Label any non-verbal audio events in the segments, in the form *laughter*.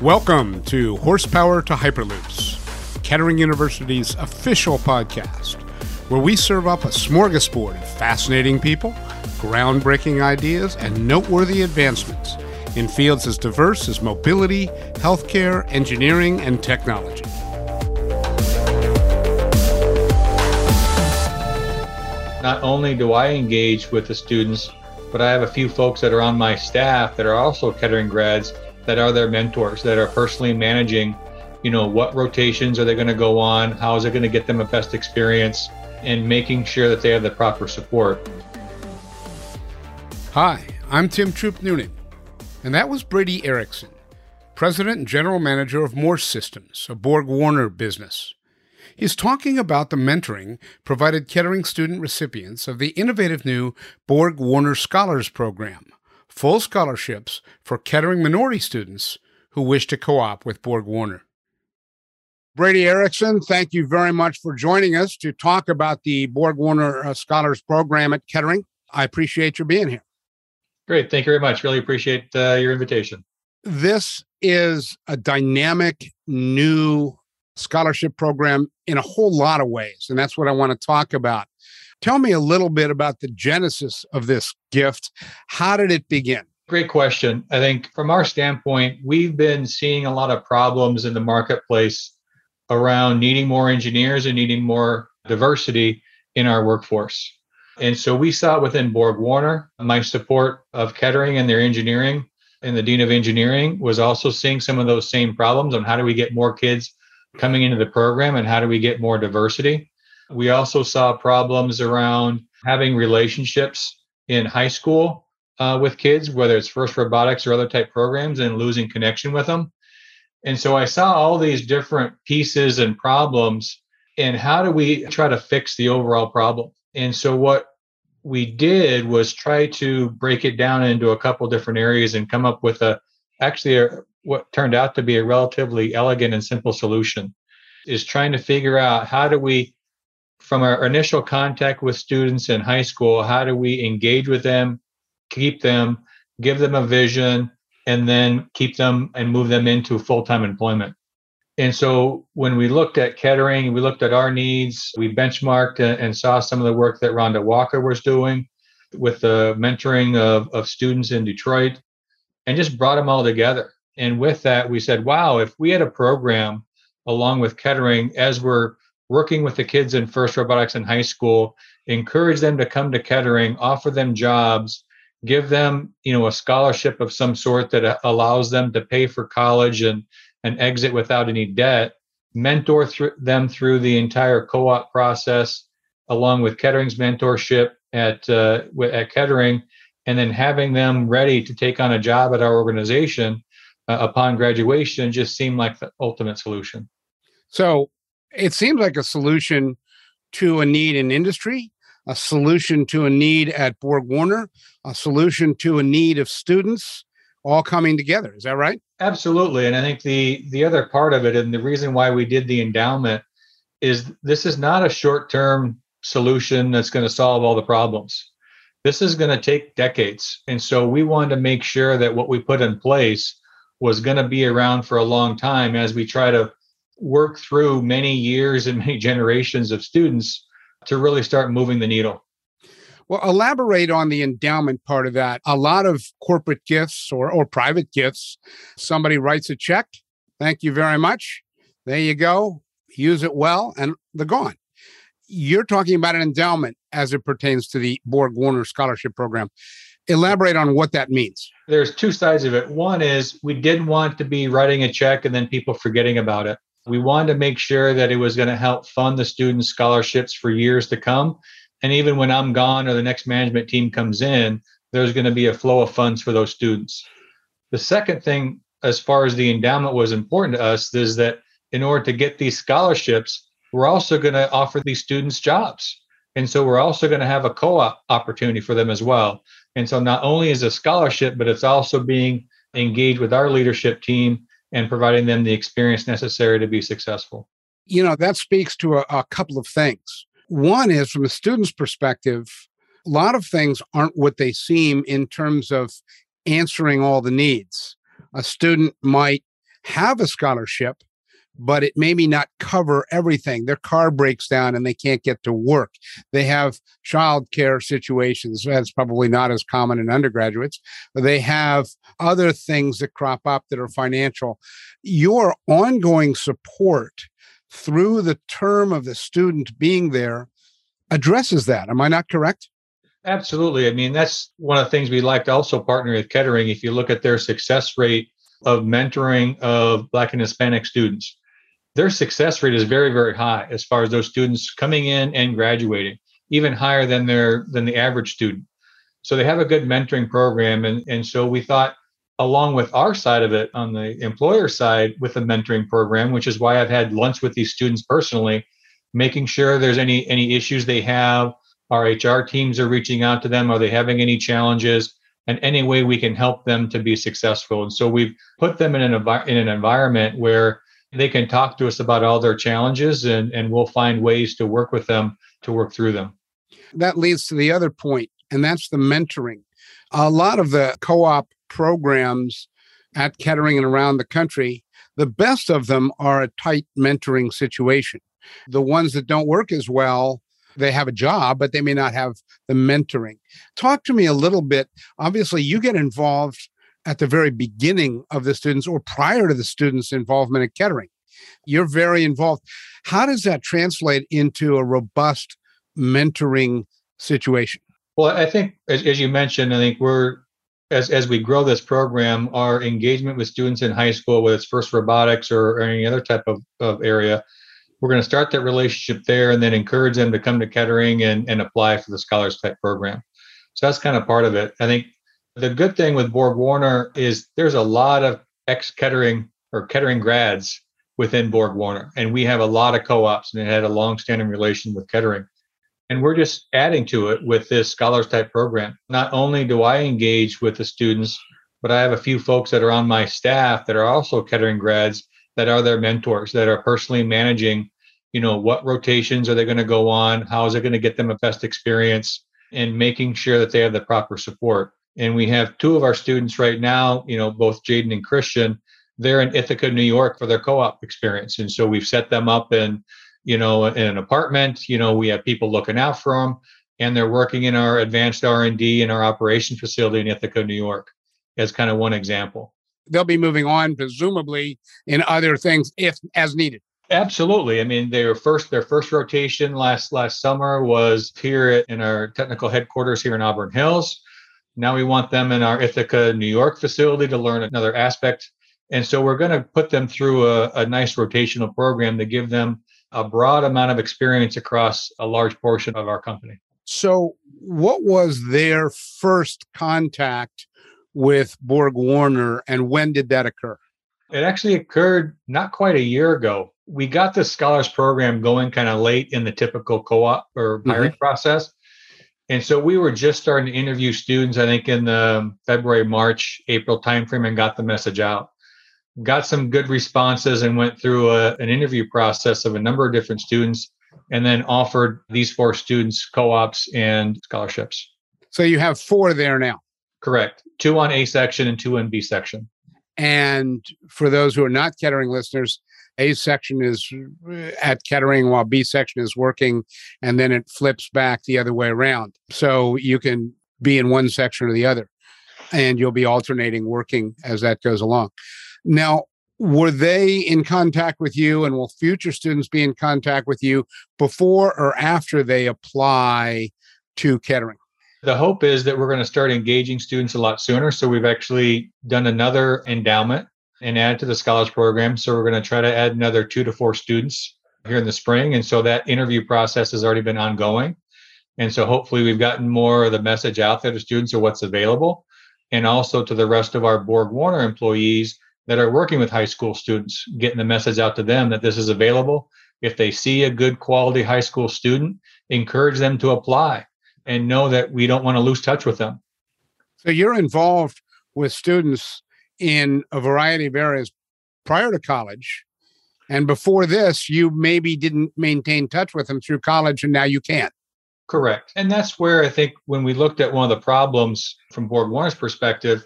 Welcome to Horsepower to Hyperloops, Kettering University's official podcast, where we serve up a smorgasbord of fascinating people, groundbreaking ideas, and noteworthy advancements in fields as diverse as mobility, healthcare, engineering, and technology. Not only do I engage with the students, but I have a few folks that are on my staff that are also Kettering grads that are their mentors that are personally managing you know what rotations are they going to go on? How is it going to get them a best experience? And making sure that they have the proper support. Hi i'm tim troop noonan and that was brady erickson president and general manager of morse systems a borg warner business. He's talking about the mentoring provided Kettering student recipients of the innovative new Borg Warner Scholars Program full scholarships for Kettering minority students who wish to co op with Borg Warner. Brady Erickson, thank you very much for joining us to talk about the Borg Warner uh, Scholars Program at Kettering. I appreciate your being here. Great. Thank you very much. Really appreciate uh, your invitation. This is a dynamic new scholarship program in a whole lot of ways. And that's what I want to talk about. Tell me a little bit about the genesis of this gift. How did it begin? Great question. I think from our standpoint, we've been seeing a lot of problems in the marketplace around needing more engineers and needing more diversity in our workforce. And so we saw within Borg Warner, my support of Kettering and their engineering and the Dean of Engineering was also seeing some of those same problems on how do we get more kids coming into the program and how do we get more diversity. We also saw problems around having relationships in high school uh, with kids, whether it's FIRST Robotics or other type programs, and losing connection with them. And so I saw all these different pieces and problems, and how do we try to fix the overall problem? And so what we did was try to break it down into a couple different areas and come up with a actually a, what turned out to be a relatively elegant and simple solution is trying to figure out how do we from our initial contact with students in high school, how do we engage with them, keep them, give them a vision, and then keep them and move them into full time employment? And so when we looked at Kettering, we looked at our needs, we benchmarked and saw some of the work that Rhonda Walker was doing with the mentoring of, of students in Detroit and just brought them all together. And with that, we said, wow, if we had a program along with Kettering as we're working with the kids in FIRST Robotics in high school, encourage them to come to Kettering, offer them jobs, give them, you know, a scholarship of some sort that allows them to pay for college and and exit without any debt, mentor th- them through the entire co-op process, along with Kettering's mentorship at uh, at Kettering, and then having them ready to take on a job at our organization uh, upon graduation just seemed like the ultimate solution. So it seems like a solution to a need in industry, a solution to a need at Borg Warner, a solution to a need of students all coming together. Is that right? Absolutely. And I think the the other part of it and the reason why we did the endowment is this is not a short-term solution that's going to solve all the problems. This is going to take decades. And so we wanted to make sure that what we put in place was going to be around for a long time as we try to work through many years and many *laughs* generations of students to really start moving the needle. Well, elaborate on the endowment part of that. A lot of corporate gifts or, or private gifts, somebody writes a check. Thank you very much. There you go. Use it well, and they're gone. You're talking about an endowment as it pertains to the Borg Warner Scholarship Program. Elaborate on what that means. There's two sides of it. One is we didn't want to be writing a check and then people forgetting about it. We wanted to make sure that it was going to help fund the student scholarships for years to come. And even when I'm gone or the next management team comes in, there's going to be a flow of funds for those students. The second thing, as far as the endowment was important to us, is that in order to get these scholarships, we're also going to offer these students jobs. And so we're also going to have a co op opportunity for them as well. And so not only is a scholarship, but it's also being engaged with our leadership team and providing them the experience necessary to be successful. You know, that speaks to a, a couple of things. One is from a student's perspective, a lot of things aren't what they seem in terms of answering all the needs. A student might have a scholarship, but it maybe not cover everything. Their car breaks down and they can't get to work. They have childcare situations. That's probably not as common in undergraduates. They have other things that crop up that are financial. Your ongoing support through the term of the student being there addresses that. Am I not correct? Absolutely. I mean, that's one of the things we like to also partner with Kettering. If you look at their success rate of mentoring of Black and Hispanic students, their success rate is very, very high as far as those students coming in and graduating, even higher than their than the average student. So they have a good mentoring program. And, and so we thought along with our side of it on the employer side with the mentoring program, which is why I've had lunch with these students personally, making sure there's any any issues they have. Our HR teams are reaching out to them. Are they having any challenges? And any way we can help them to be successful. And so we've put them in an in an environment where they can talk to us about all their challenges and, and we'll find ways to work with them to work through them. That leads to the other point, and that's the mentoring. A lot of the co op programs at Kettering and around the country, the best of them are a tight mentoring situation. The ones that don't work as well, they have a job, but they may not have the mentoring. Talk to me a little bit. Obviously, you get involved at the very beginning of the students or prior to the students' involvement at Kettering. You're very involved. How does that translate into a robust mentoring situation? Well, I think, as, as you mentioned, I think we're as, as we grow this program, our engagement with students in high school, whether it's FIRST Robotics or, or any other type of, of area, we're going to start that relationship there and then encourage them to come to Kettering and, and apply for the Scholars Type program. So that's kind of part of it. I think the good thing with Borg Warner is there's a lot of ex Kettering or Kettering grads within Borg Warner, and we have a lot of co ops and it had a long standing relation with Kettering. And we're just adding to it with this scholars type program. Not only do I engage with the students, but I have a few folks that are on my staff that are also Kettering grads that are their mentors that are personally managing, you know, what rotations are they going to go on? How is it going to get them a best experience? And making sure that they have the proper support. And we have two of our students right now, you know, both Jaden and Christian, they're in Ithaca, New York for their co-op experience. And so we've set them up in you know, in an apartment. You know, we have people looking out for them, and they're working in our advanced R and D in our operations facility in Ithaca, New York, as kind of one example. They'll be moving on, presumably, in other things if as needed. Absolutely. I mean, their first their first rotation last last summer was here in our technical headquarters here in Auburn Hills. Now we want them in our Ithaca, New York facility to learn another aspect. And so we're going to put them through a, a nice rotational program to give them a broad amount of experience across a large portion of our company. So, what was their first contact with Borg Warner and when did that occur? It actually occurred not quite a year ago. We got the scholars program going kind of late in the typical co op or hiring mm-hmm. process. And so we were just starting to interview students, I think in the February, March, April timeframe and got the message out got some good responses and went through a, an interview process of a number of different students and then offered these four students co-ops and scholarships. So you have four there now. Correct. Two on A section and two on B section. And for those who are not Kettering listeners, A section is uh, at Kettering while B section is working, and then it flips back the other way around. So you can be in one section or the other, and you'll be alternating working as that goes along. Now, were they in contact with you and will future students be in contact with you before or after they apply to Kettering? The hope is that we're going to start engaging students a lot sooner. So we've actually done another endowment and add to the scholars program. So we're going to try to add another two to four students here in the spring. And so that interview process has already been ongoing. And so hopefully we've gotten more of the message out there to students of what's available and also to the rest of our Borg Warner employees that are working with high school students, getting the message out to them that this is available. If they see a good quality high school student, encourage them to apply and know that we don't want to lose touch with them. So you're involved with students in a variety of areas prior to college. And before this, you maybe didn't maintain touch with them through college, and now you can't. Correct. And that's where I think when we looked at one of the problems from Borg Warner's perspective,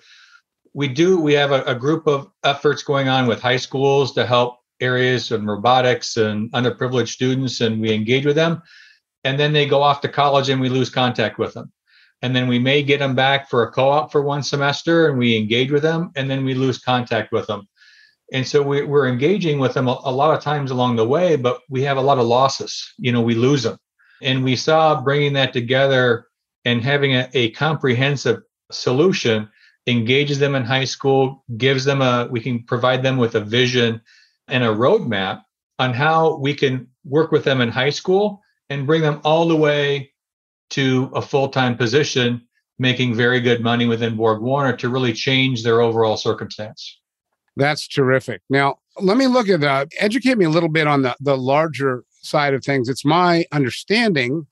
we do, we have a, a group of efforts going on with high schools to help areas of robotics and underprivileged students, and we engage with them. And then they go off to college and we lose contact with them. And then we may get them back for a co op for one semester and we engage with them, and then we lose contact with them. And so we, are engaging with them a, a lot of times along the way, but we have a lot of losses. You know, we lose them. And we saw bringing that together and having a, a comprehensive solution engages them in high school, gives them a, we can provide them with a vision and a roadmap on how we can work with them in high school and bring them all the way to a full time position, making very good money within Borg Warner to really change their overall circumstance. That's terrific. Now, let me look at that. Educate me a little bit on the, the larger side of things. It's my understanding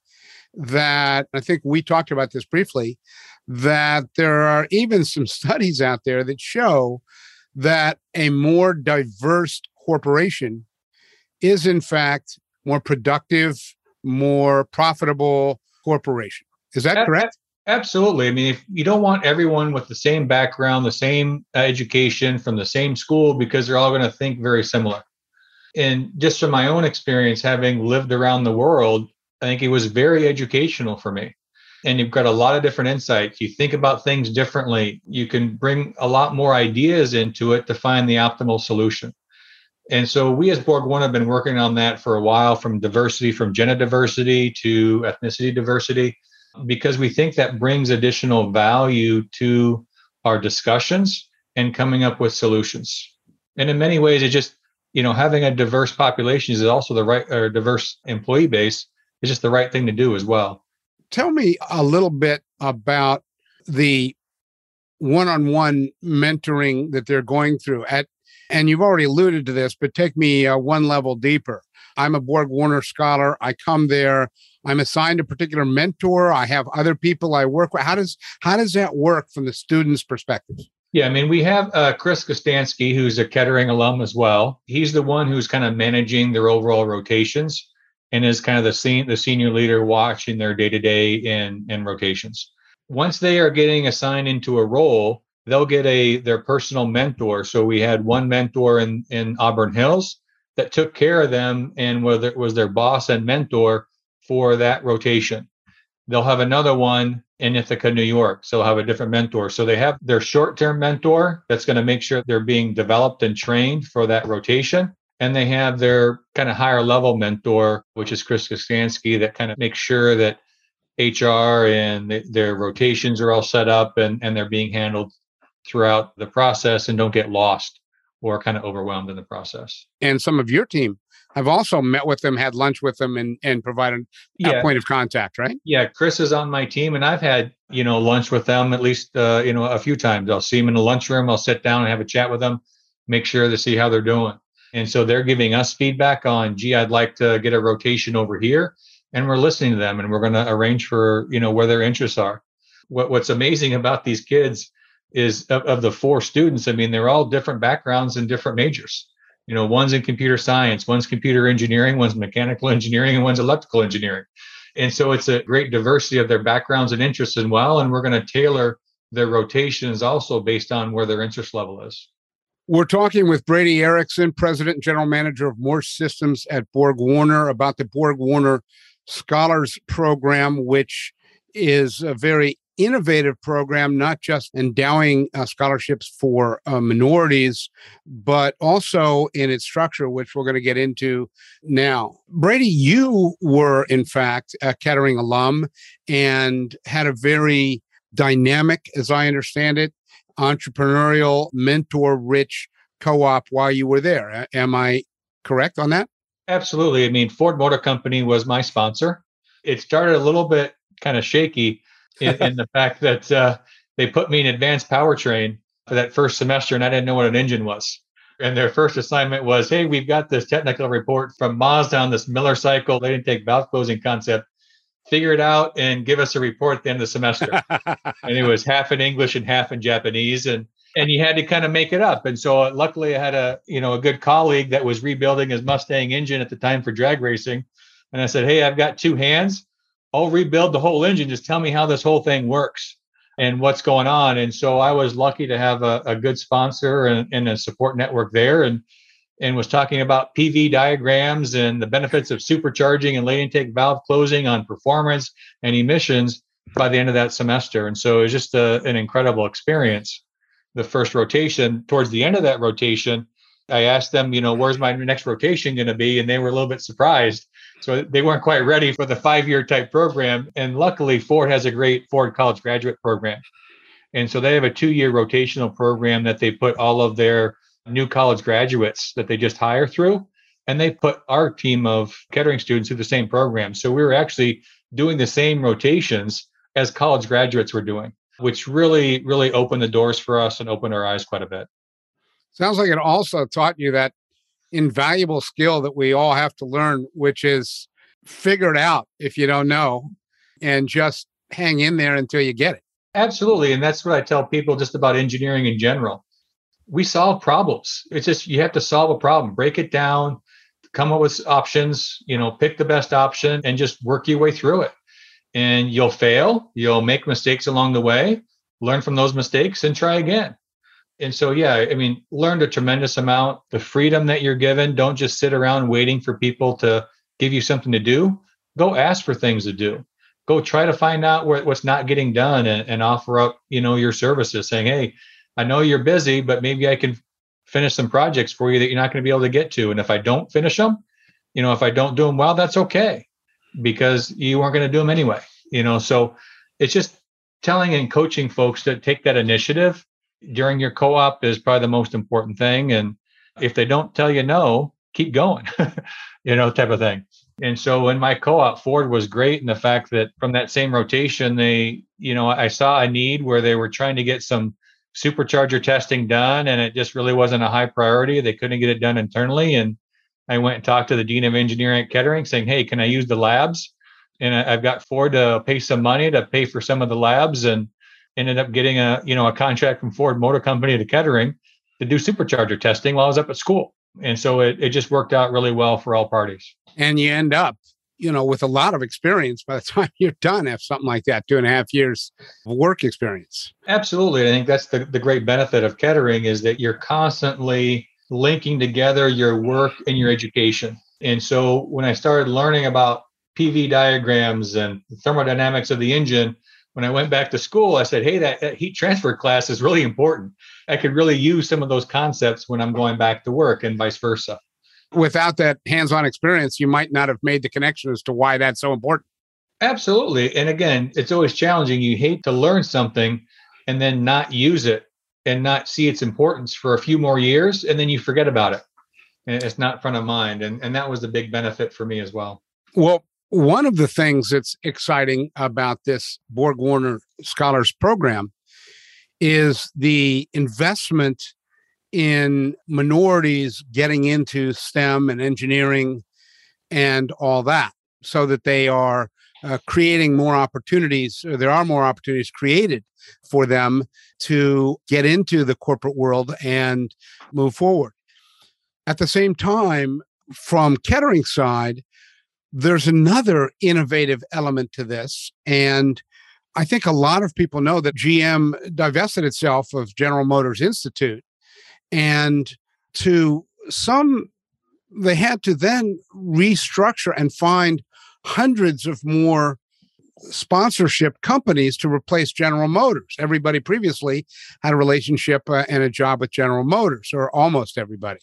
that I think we talked about this briefly that there are even some *laughs* studies out there that show that a more diverse corporation is, in fact, more productive, more profitable corporation. Is that correct? Absolutely. I mean, if you don't want everyone with the same background, the same uh, education from the same school, because they're all going to think very similar. And just from my own experience, having lived around the world, I think it was very educational for me. And you've got a lot of different insights. You think about things differently. You can bring a lot more ideas into it to find the optimal solution. And so we as Borg Warner have been working on that for a while from diversity, from gender diversity to ethnicity diversity because we think that brings additional value to our discussions and coming up with solutions. And in many ways, it just, you know, having a diverse population is also the right or diverse employee base is just the right thing to do as well. Tell me a little bit about the one-on-one mentoring that they're going through at and you've already alluded to this but take me uh, one level deeper i'm a borg warner scholar i come there I'm assigned a particular mentor. I have other people I work with. How does how does that work from the student's perspective? Yeah, I mean, we have uh, Chris Kostanski, who's a Kettering alum as well. He's the one who's kind of managing their overall rotations and is kind of the, sen- the senior leader watching their day to day in rotations. Once they are getting assigned into a role, they'll get a their personal mentor. So we had one mentor in in Auburn Hills that took care of them and whether it was their boss and mentor for that rotation. They'll have another one in Ithaca, New York. So they'll have a different mentor. So they have their short term mentor that's going to make sure they're being developed and trained for that rotation. And they have their kind of higher level mentor, which is Chris Kostanski, that kind of makes sure that HR and their rotations are all set up and, and they're being handled throughout the process and don't get lost or kind of overwhelmed in the process. And some of your team I've also met with them, had lunch with them, and and provided yeah. a point of contact. Right? Yeah, Chris is on my team, and I've had you know lunch with them at least uh, you know a few times. I'll see them in the lunchroom. I'll sit down and have a chat with them, make sure to see how they're doing. And so they're giving us feedback on, gee, I'd like to get a rotation over here, and we're listening to them, and we're going to arrange for you know where their interests are. What What's amazing about these kids is of, of the four students. I mean, they're all different backgrounds and different majors you know one's in computer science one's computer engineering one's mechanical engineering and one's electrical engineering and so it's a great diversity of their backgrounds and interests as well and we're going to tailor their rotations also based on where their interest level is we're talking with Brady Erickson, President and General Manager of Morse Systems at Borg Warner, about the Borg Warner Scholars Program, which is a very innovative program, not just endowing uh, scholarships for uh, minorities, but also in its structure, which we're going to get into now. Brady, you were, in fact, a Kettering alum and had a very dynamic, as I understand it, entrepreneurial, mentor rich co op while you were there. Am I correct on that? Absolutely. I mean, Ford Motor Company was my sponsor. It started a little bit kind of shaky in, in the fact that uh, they put me in advanced powertrain for that first semester, and I didn't know what an engine was. And their first assignment was, "Hey, we've got this technical report from Mazda on this Miller cycle. late intake valve closing concept. Figure it out and give us a report at the end of the semester." *laughs* and it was half in English and half in Japanese, and and you had to kind of make it up. And so, luckily, I had a you know a good colleague that was rebuilding his Mustang engine at the time for drag racing, and I said, "Hey, I've got two hands. I'll rebuild the whole engine. Just tell me how this whole thing works. and what's going on. And so I was lucky to have a, a good sponsor and, and, a support network there and and was talking about PV diagrams and the benefits of supercharging and late intake valve closing on performance and emissions by the end of that semester. And so it was just a, an incredible experience. The first rotation, towards the end of that rotation, I asked them, you know, where's my next rotation going to be? And they were a little bit surprised. So they weren't quite ready for the five year type program. And luckily, Ford has a great Ford College Graduate Program. And so they have a two year rotational program that they put all of their new college graduates that they just hire through. And they put our team of Kettering students through the same program. So we were actually doing the same rotations as college graduates were doing, which really, really opened the doors for us and opened our eyes quite a bit. Sounds like it also taught you that invaluable skill that we all have to learn, which is figure it out if you don't know and just hang in there until you get it. Absolutely. And that's what I tell people just about engineering in general. We solve problems. It's just you have to solve a problem, break it down, come up with options, you know, pick the best option and just work your way through it. And you'll fail, you'll make mistakes along the way, learn from those mistakes and try again and so yeah i mean learned a tremendous amount. The freedom that you're given don't just sit around waiting for people to give you something to do. Go ask for things to do. Go try to find out what's not getting done and, and offer up you know your services saying hey i know you're busy but maybe i can finish some projects for you that you're not going to be able to get to. And if i don't finish them you know if i don't do them well that's okay because you weren't going to do them anyway you know? So it's just telling and coaching folks to take that initiative during your co-op is probably the most important thing. And uh-huh. if they don't tell you no keep going *laughs* you know type of thing. And so in my co-op ford was great in the fact that from that same rotation they you know i saw a need where they were trying to get some supercharger testing done and it just really wasn't a high priority. They couldn't get it done internally. And i went and talked to the dean of engineering at kettering saying hey can i use the labs? And i've got ford to pay some money to pay for some of the labs. And ended up getting a you know a contract from Ford Motor Company to Kettering to do supercharger testing while I was up at school. And so it, it just worked out really well for all parties. And you end up, you know, with a lot of experience by the *laughs* time you're done have something like that, two and a half years of work experience. Absolutely. I think that's the, the great benefit of Kettering is that you're constantly linking together your work and your education. And so when I started learning about PV diagrams and thermodynamics of the engine, when I went back to school, I said, hey, that, that, heat transfer class is really important. I could really use some of those concepts when I'm going back to work and vice versa. Without that hands on experience, you might not have made the connection as to why that's so important. Absolutely. And again, it's always challenging. You hate to learn something and then not use it and not see its importance for a few more years, and then you forget about it. And it's not front of mind. And, and that was the big benefit for me as well. Well, one of the things that's exciting about this Borg Warner Scholars Program is the investment in minorities getting into STEM and engineering and all that, so that they are uh, creating more opportunities, or there are more opportunities created for them to get into the corporate world and move forward. At the same time, from Kettering side, there's another innovative element to this. And I think a lot of people know that GM divested itself of General Motors Institute. And to some, they had to then restructure and find hundreds of more sponsorship companies to replace General Motors. Everybody previously had a relationship uh, and a job with General Motors, or almost everybody.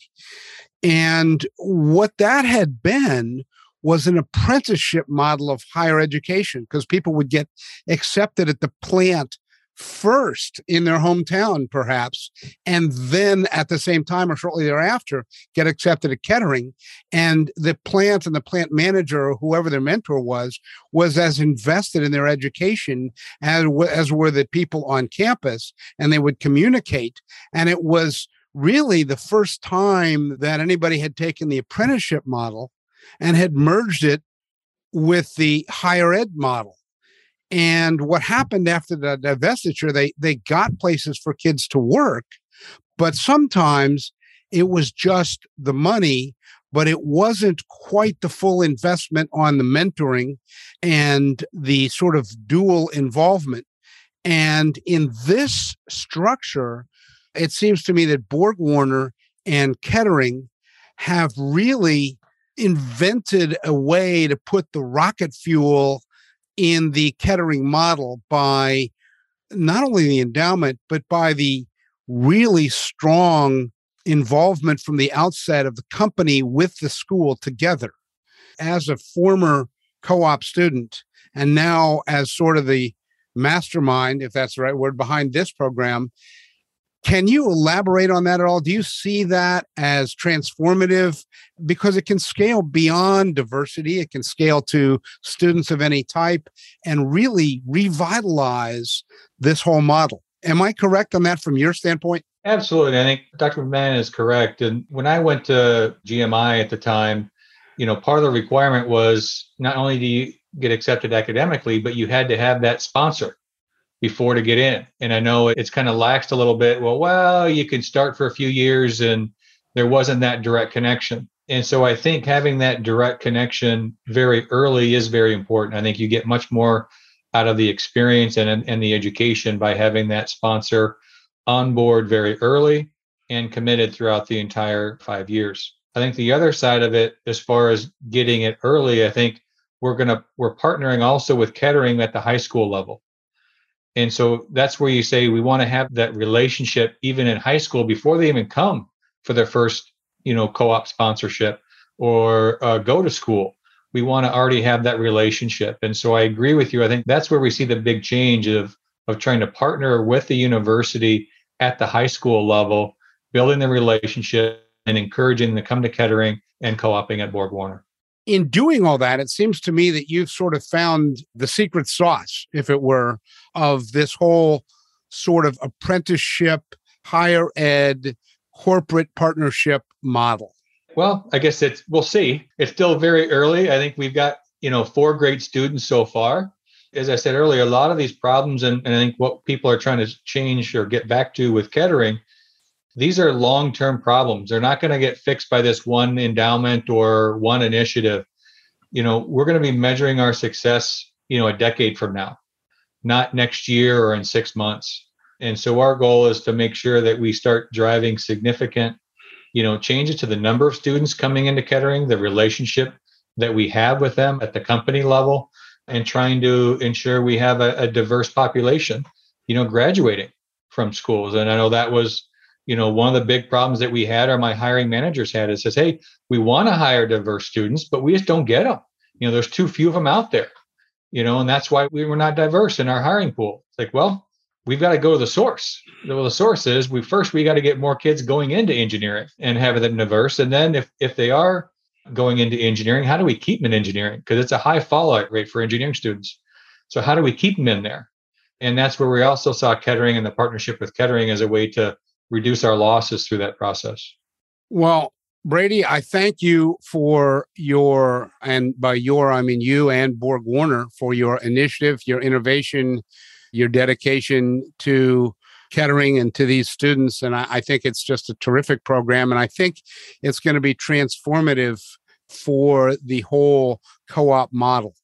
And what that had been was an apprenticeship model of higher education because people would get accepted at the plant first in their hometown, perhaps, and then at the same time or shortly thereafter get accepted at Kettering. And the plant and the plant manager or whoever their mentor was was as invested in their education as, as were the people on campus, and they would communicate. And it was really the first time that anybody had taken the apprenticeship model and had merged it with the higher ed model. And what happened after the divestiture, they, they got places for kids to work, but sometimes it was just the money, but it wasn't quite the full investment on the mentoring and the sort of dual involvement. And in this structure, it seems to me that Borg Warner and Kettering have really invented a way to put the rocket fuel in the Kettering model by not only the endowment, but by the really strong involvement from the outset of the company with the school together. As a former co op student, and now as sort of the mastermind, if that's the right word, behind this program, can you elaborate on that at all? Do you see that as transformative? Because it can scale beyond diversity, it can scale to students of any type and really revitalize this whole model. Am I correct on that from your standpoint? Absolutely. I think Dr. McMahon is correct. And when I went to GMI at the time, you know, part of the requirement was not only do you get accepted academically, but you had to have that sponsor before to get in. And I know it's kind of laxed a little bit. Well, well, you could start for a few years and there wasn't that direct connection. And so I think having that direct connection very early is very important. I think you get much more out of the experience and, and the education by having that sponsor on board very early and committed throughout the entire five years. I think the other side of it, as far as getting it early, I think we're gonna we're partnering also with Kettering at the high school level. And so that's where you say we want to have that relationship even in high school before they even come for their first, you know, co-op sponsorship or uh, go to school. We want to already have that relationship. And so I agree with you. I think that's where we see the big change of of trying to partner with the university at the high school level, building the relationship and encouraging them to come to Kettering and co-oping at Borg Warner in doing all that, it seems to me that you've sort of found the secret sauce, if it were, of this whole sort of apprenticeship, higher ed, corporate partnership model. Well, I guess it's we'll see. It's still very early. I think we've got, you know, four great students so far. As I said earlier, a lot of these problems and, and I think what people are trying to change or get back to with Kettering these are long term problems. They're not going to get fixed by this one endowment or one initiative. You know, we're going to be measuring our success, you know, a decade from now, not next year or in six months. And so our goal is to make sure that we start driving significant, you know, changes to the number of students coming into Kettering, the relationship that we have with them at the company level, and trying to ensure we have a, a diverse population, you know, graduating from schools. And I know that was you know one of the big problems that we had or my hiring managers had is says hey we want to hire diverse students but we just don't get them you know there's too few of them out there. You know and that's why we were not diverse in our hiring pool. It's like well we've got to go to the source. Well the source is we first we got to get more kids going into engineering and have them diverse and then if if they are going into engineering how do we keep them in engineering? Because it's a high fallout rate for engineering students. So how do we keep them in there? And that's where we also saw kettering and the partnership with kettering as a way to reduce our losses through that process. Well, Brady, I thank you for your, and by your, I mean you and Borg Warner, for your initiative, your innovation, your dedication to Kettering and to these students. And I, I think it's just a terrific program. And I think it's going to be transformative for the whole co op model.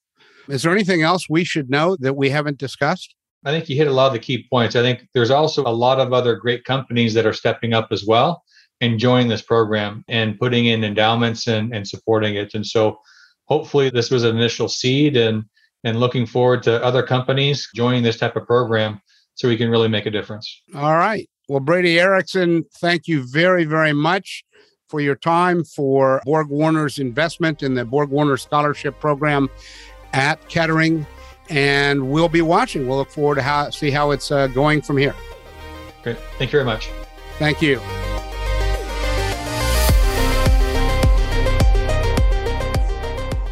Is there anything else we should know that we haven't discussed? I think you hit a lot of the key points. I think there's also a lot of other great companies that are stepping up as well and joining this program and putting in endowments and, and supporting it. And so hopefully this was an initial seed and and looking forward to other companies joining this type of program so we can really make a difference. All right. Well, Brady Erickson, thank you very, very much for your time for Borg Warner's investment in the Borg Warner Scholarship Program at Kettering and we'll be watching. We'll look forward to how see how it's uh, going from here. Great. Thank you very much. Thank you.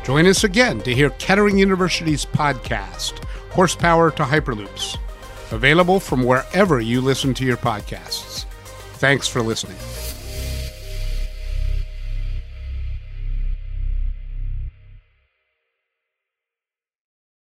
Join us again to hear Kettering University's podcast, Horsepower to Hyperloops, available from wherever you listen to your podcasts. Thanks for listening.